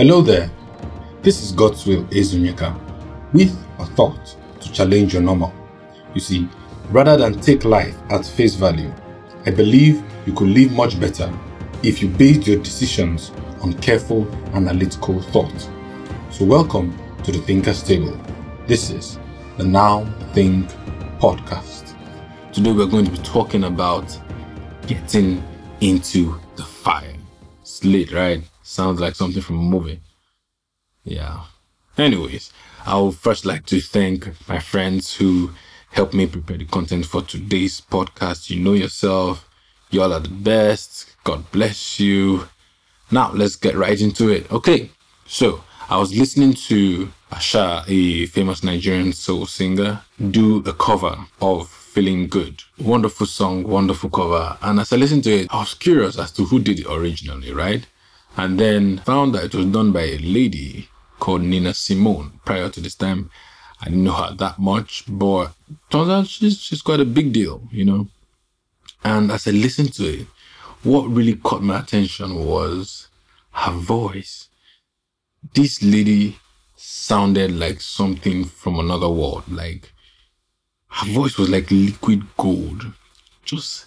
Hello there. This is God's Will Ezunyeka with a thought to challenge your normal. You see, rather than take life at face value, I believe you could live much better if you based your decisions on careful analytical thought. So, welcome to the Thinker's Table. This is the Now Think podcast. Today, we're going to be talking about getting into the fire. Slate, right? Sounds like something from a movie. Yeah. Anyways, I would first like to thank my friends who helped me prepare the content for today's podcast. You know yourself. Y'all are the best. God bless you. Now, let's get right into it. Okay. So, I was listening to Asa, a famous Nigerian soul singer, do a cover of Feeling Good. Wonderful song, wonderful cover. And as I listened to it, I was curious as to who did it originally, right? And then found that it was done by a lady called Nina Simone. Prior to this time, I didn't know her that much, but turns out she's, she's quite a big deal, you know? And as I listened to it, what really caught my attention was her voice. This lady sounded like something from another world. Like her voice was like liquid gold, just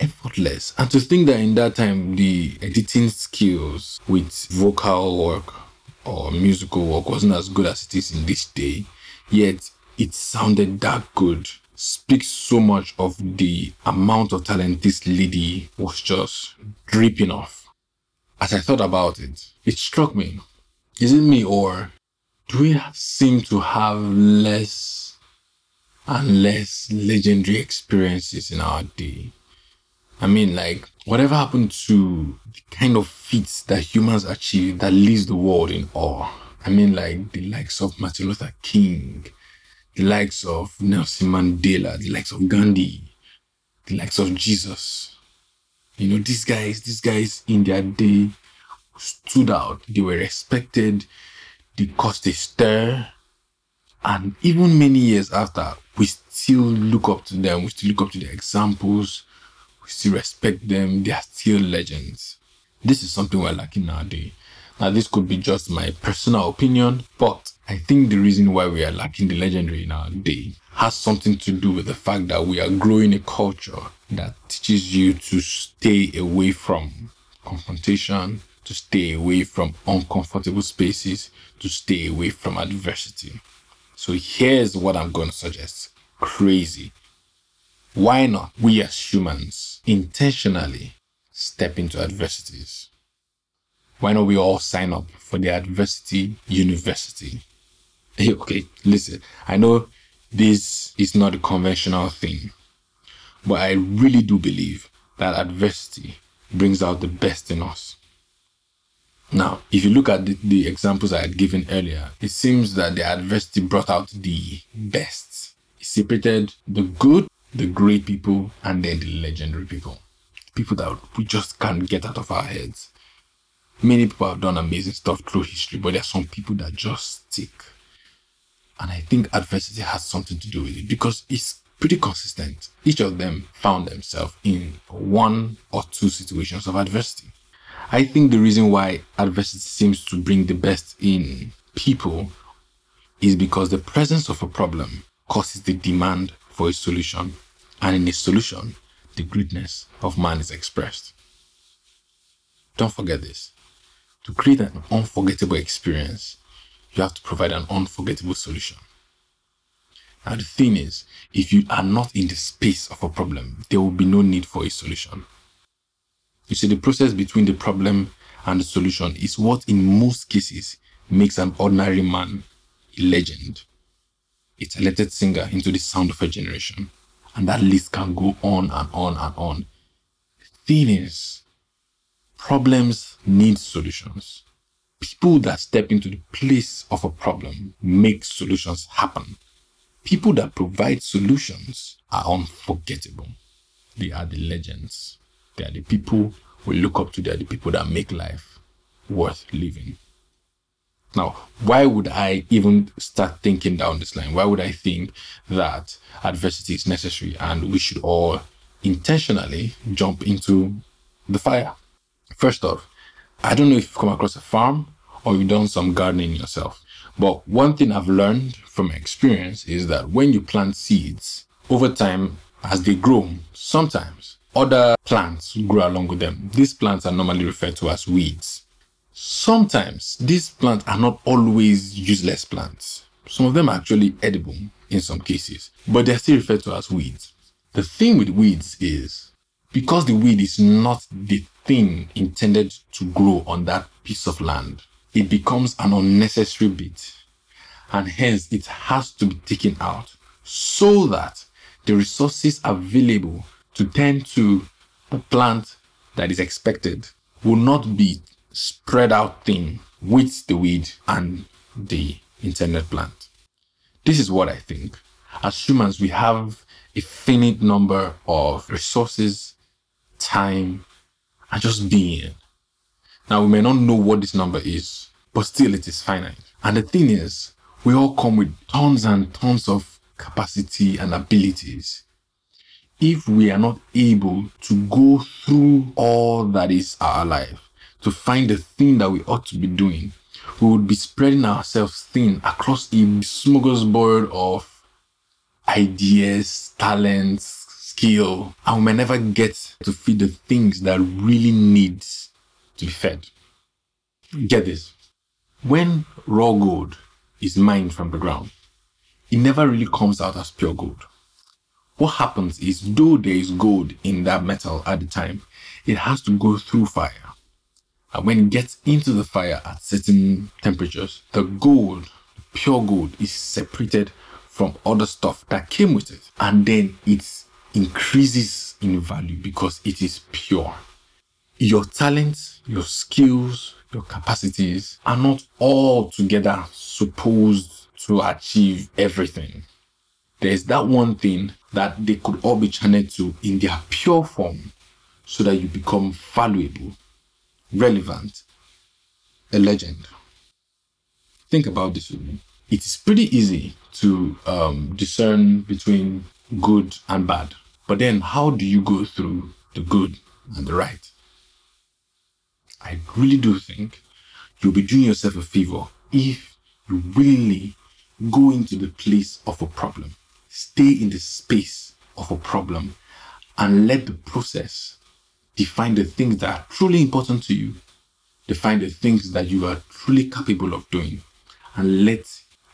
effortless. And to think that in that time, the editing skills with vocal work or musical work wasn't as good as it is in this day, yet it sounded that good. Speaks so much of the amount of talent this lady was just dripping off. As I thought about it, it struck me. Is it me or do we seem to have less and less legendary experiences in our day? I mean, like, whatever happened to the kind of feats that humans achieve that leaves the world in awe? I mean, like, the likes of Martin Luther King, the likes of Nelson Mandela, the likes of Gandhi, the likes of Jesus. You know, these guys, these guys in their day stood out. They were respected. They caused a stir. And even many years after, we still look up to them. We still look up to their examples we still respect them. They are still legends. This is something we're lacking nowadays. Now, this could be just my personal opinion, but I think the reason why we are lacking the legendary in our day has something to do with the fact that we are growing a culture that teaches you to stay away from confrontation, to stay away from uncomfortable spaces, to stay away from adversity. So here's what I'm going to suggest crazy. Why not we as humans intentionally step into adversities? Why not we all sign up for the adversity university? Hey, okay, listen, I know this is not a conventional thing, but I really do believe that adversity brings out the best in us. Now, if you look at the, the, examples I had given earlier, it seems that the adversity brought out the best. It separated the good the great people and then the legendary people. People that we just can't get out of our heads. Many people have done amazing stuff through history, but there are some people that just stick. And I think adversity has something to do with it because it's pretty consistent. Each of them found themselves in one or two situations of adversity. I think the reason why adversity seems to bring the best in people is because the presence of a problem causes the demand for a solution and in its solution, the greatness of man is expressed. Don't forget this. To create an unforgettable experience, you have to provide an unforgettable solution. Now, the thing is, if you are not in the space of a problem, there will be no need for a solution. You see, the process between the problem and the solution is what, in most cases, makes an ordinary man a legend, a talented singer into the sound of a generation. And that list can go on and on and on. Is, problems need solutions. People that step into the place of a problem make solutions happen. People that provide solutions are unforgettable. They are the legends. They are the people we look up to. They are the people that make life worth living. Now, why would I even start thinking down this line? Why would I think that adversity is necessary and we should all intentionally jump into the fire? First off, I don't know if you've come across a farm or you've done some gardening yourself. But one thing I've learned from experience is that when you plant seeds, over time, as they grow, sometimes other plants grow along with them. These plants are normally referred to as weeds. Sometimes these plants are not always useless plants. Some of them are actually edible in some cases, but they're still referred to as weeds. The thing with weeds is because the weed is not the thing intended to grow on that piece of land, it becomes an unnecessary bit. And hence it has to be taken out so that the resources available to tend to the plant that is expected will not be spread out thing with the weed and the internet plant. This is what I think. As humans, we have a finite number of resources, time, and just being. Now, we may not know what this number is, but still it is finite. And the thing is, we all come with tons and tons of capacity and abilities. If we are not able to go through all that is our life, to find the thing that we ought to be doing, we would be spreading ourselves thin across a smorgasbord of ideas, talents, skill, and we may never get to feed the things that really needs to be fed. Get this. When raw gold is mined from the ground, it never really comes out as pure gold. What happens is, though there is gold in that metal at the time, it has to go through fire. And when it gets into the fire at certain temperatures, the gold, pure gold, is separated from other stuff that came with it. And then it increases in value because it is pure. Your talents, your skills, your capacities are not all together supposed to achieve everything. There's that one thing that they could all be channeled to in their pure form so that you become valuable, relevant, a legend. Think about this with me. It is pretty easy to um, discern between good and bad. But then, how do you go through the good and the right? I really do think you'll be doing yourself a favor if you willingly go into the place of a problem, stay in the space of a problem, and let the process define the things that are truly important to you, define the things that you are truly capable of doing, and let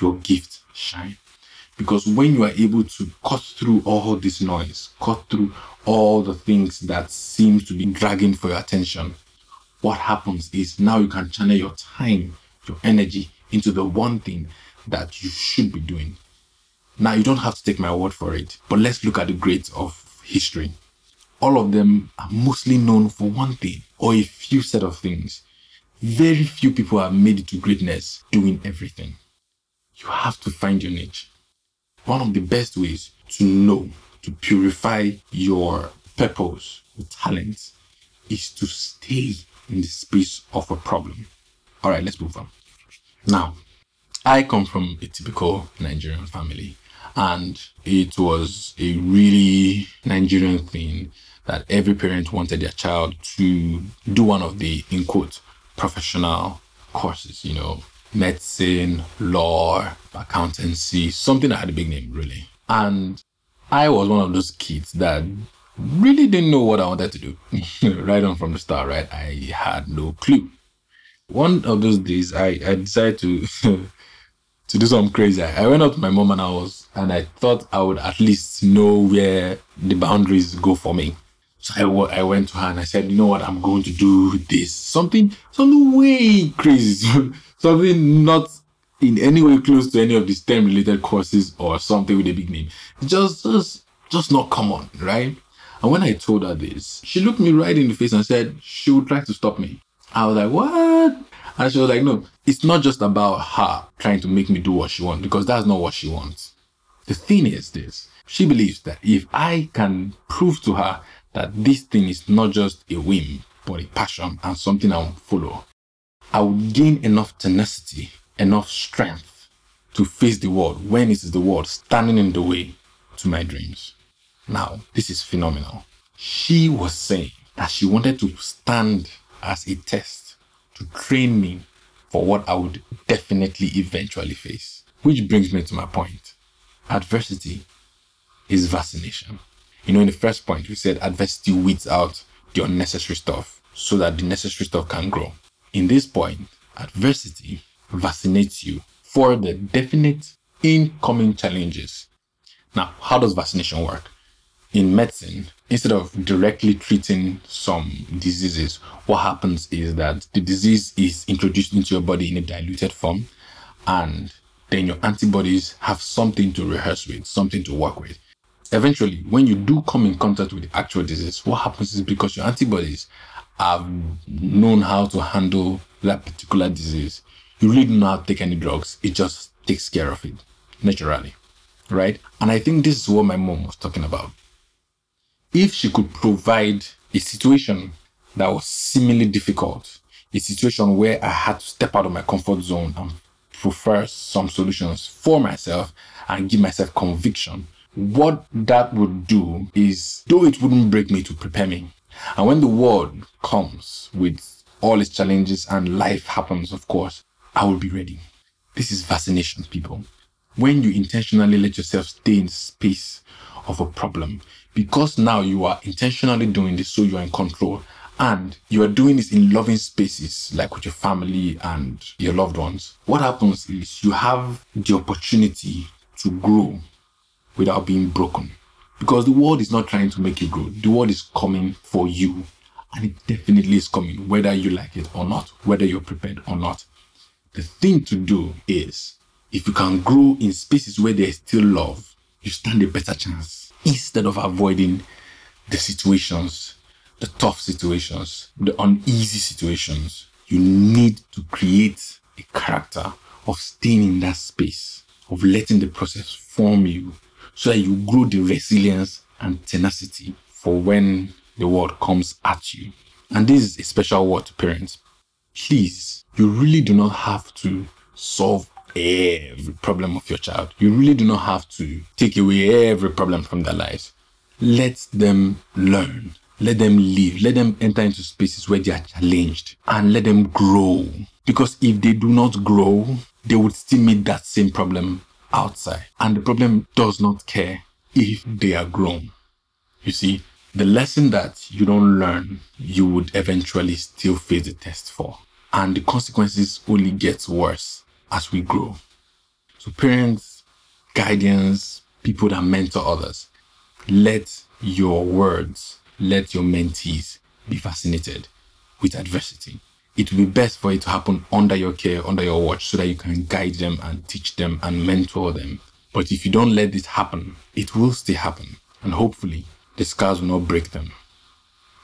your gift shine. Because when you are able to cut through all this noise, cut through all the things that seems to be dragging for your attention, what happens is now you can channel your time, your energy into the one thing that you should be doing. Now you don't have to take my word for it, but let's look at the greats of history. All of them are mostly known for one thing or a few set of things. Very few people have made it to greatness doing everything. You have to find your niche. One of the best ways to know, to purify your purpose, your talents, is to stay in the space of a problem. All right, let's move on. Now, I come from a typical Nigerian family, and it was a really Nigerian thing that every parent wanted their child to do one of the, in quote, professional courses, you know, medicine, law, accountancy, something that had a big name, really. And I was one of those kids that really didn't know what I wanted to do right on from the start, right? I had no clue. One of those days, I, I decided to to do something crazy. I went up to my mom and I was, and I thought I would at least know where the boundaries go for me. So I, I went to her and I said, you know what, I'm going to do this. Something, something way crazy. something not in any way close to any of the STEM related courses or something with a big name. Just, just, just not common, right? And when I told her this, she looked me right in the face and said she would try to stop me. I was like, what? And she was like, no, it's not just about her trying to make me do what she wants because that's not what she wants. The thing is this. She believes that if I can prove to her that this thing is not just a whim, but a passion and something I will follow, I would gain enough tenacity, enough strength to face the world when it is the world standing in the way to my dreams. Now, this is phenomenal. She was saying that she wanted to stand as a test to train me for what I would definitely eventually face. Which brings me to my point. Adversity is vaccination. You know, in the first point, we said adversity weeds out the unnecessary stuff so that the necessary stuff can grow. In this point, adversity vaccinates you for the definite incoming challenges. Now, how does vaccination work? In medicine, instead of directly treating some diseases, what happens is that the disease is introduced into your body in a diluted form, and then your antibodies have something to rehearse with, something to work with. Eventually, when you do come in contact with the actual disease, what happens is because your antibodies have known how to handle that particular disease, you really don't know to take any drugs. It just takes care of it naturally. Right? And I think this is what my mom was talking about. If she could provide a situation that was seemingly difficult, a situation where I had to step out of my comfort zone and prefer some solutions for myself and give myself conviction, what that would do is, though it wouldn't break me to prepare me, and when the world comes with all its challenges and life happens, of course, I will be ready. This is vaccination, people. When you intentionally let yourself stay in space of a problem, because now you are intentionally doing this so you are in control and you are doing this in loving spaces like with your family and your loved ones, what happens is you have the opportunity to grow without being broken. Because the world is not trying to make you grow, the world is coming for you. And it definitely is coming, whether you like it or not, whether you're prepared or not. The thing to do is if you can grow in spaces where there's still love, you stand a better chance instead of avoiding the situations, the tough situations, the uneasy situations. You need to create a character of staying in that space, of letting the process form you so that you grow the resilience and tenacity for when the world comes at you. And this is a special word to parents. Please, you really do not have to solve every problem of your child. You really do not have to take away every problem from their lives. Let them learn. Let them live. Let them enter into spaces where they are challenged and let them grow. Because if they do not grow, they would still meet that same problem outside. And the problem does not care if they are grown. You see, the lesson that you don't learn, you would eventually still face the test for. And the consequences only get worse as we grow. So parents, guardians, people that mentor others, let your words, let your mentees be fascinated with adversity it will be best for it to happen under your care, under your watch, so that you can guide them and teach them and mentor them. But if you don't let this happen, it will still happen. And hopefully, the scars will not break them.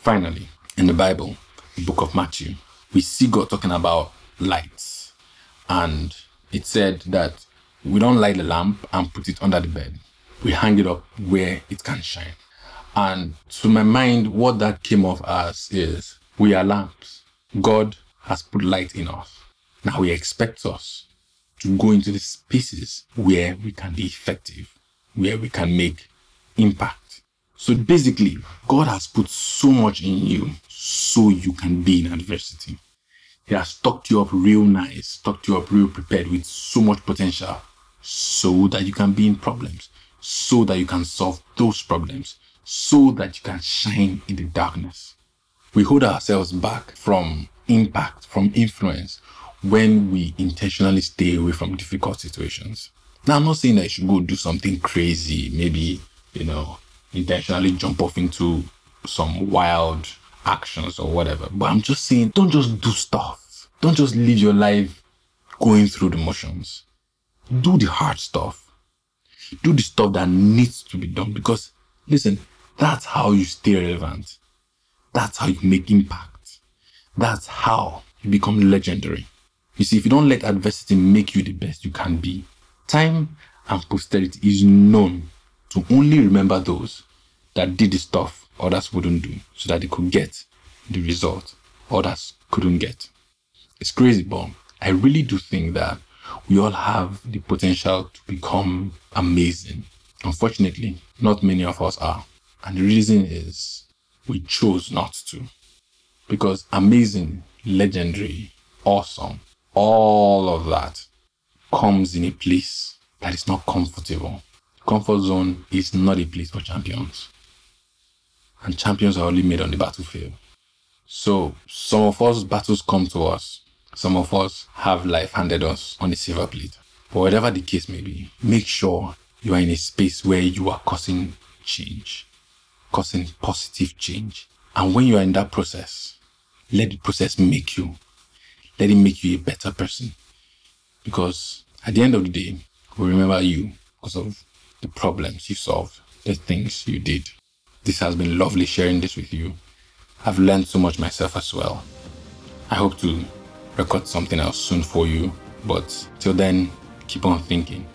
Finally, in the Bible, the book of Matthew, we see God talking about lights. And it said that we don't light the lamp and put it under the bed. We hang it up where it can shine. And to my mind, what that came off as is we are lamps God has put light in us. Now He expects us to go into the spaces where we can be effective, where we can make impact. So basically, God has put so much in you so you can be in adversity. He has stocked you up real nice, stocked you up real prepared with so much potential so that you can be in problems, so that you can solve those problems, so that you can shine in the darkness we hold ourselves back from impact, from influence when we intentionally stay away from difficult situations. Now, I'm not saying that you should go do something crazy, maybe, you know, intentionally jump off into some wild actions or whatever. But I'm just saying, don't just do stuff. Don't just live your life going through the motions. Do the hard stuff. Do the stuff that needs to be done because, listen, that's how you stay relevant. That's how you make impact. That's how you become legendary. You see, if you don't let adversity make you the best you can be, time and posterity is known to only remember those that did the stuff others wouldn't do so that they could get the result others couldn't get. It's crazy, but I really do think that we all have the potential to become amazing. Unfortunately, not many of us are. And the reason is we chose not to. Because amazing, legendary, awesome, all of that comes in a place that is not comfortable. Comfort zone is not a place for champions. And champions are only made on the battlefield. So some of us battles come to us. Some of us have life handed us on a silver plate. But whatever the case may be, make sure you are in a space where you are causing change, causing positive change. And when you are in that process, let the process make you. Let it make you a better person. Because at the end of the day, we remember you because of the problems you solved, the things you did. This has been lovely sharing this with you. I've learned so much myself as well. I hope to record something else soon for you, but till then, keep on thinking.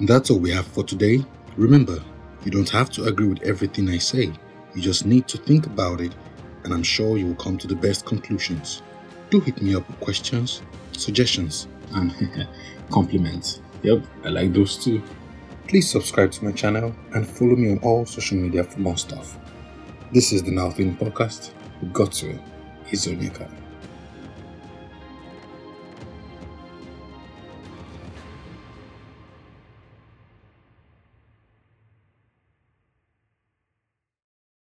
That's all we have for today. Remember, you don't have to agree with everything I say. You just need to think about it, and I'm sure you will come to the best conclusions. Do hit me up with questions, suggestions, and compliments. Yep, I like those too. Please subscribe to my channel and follow me on all social media for more stuff. This is the Now Think Podcast with Godswill Izonyeka.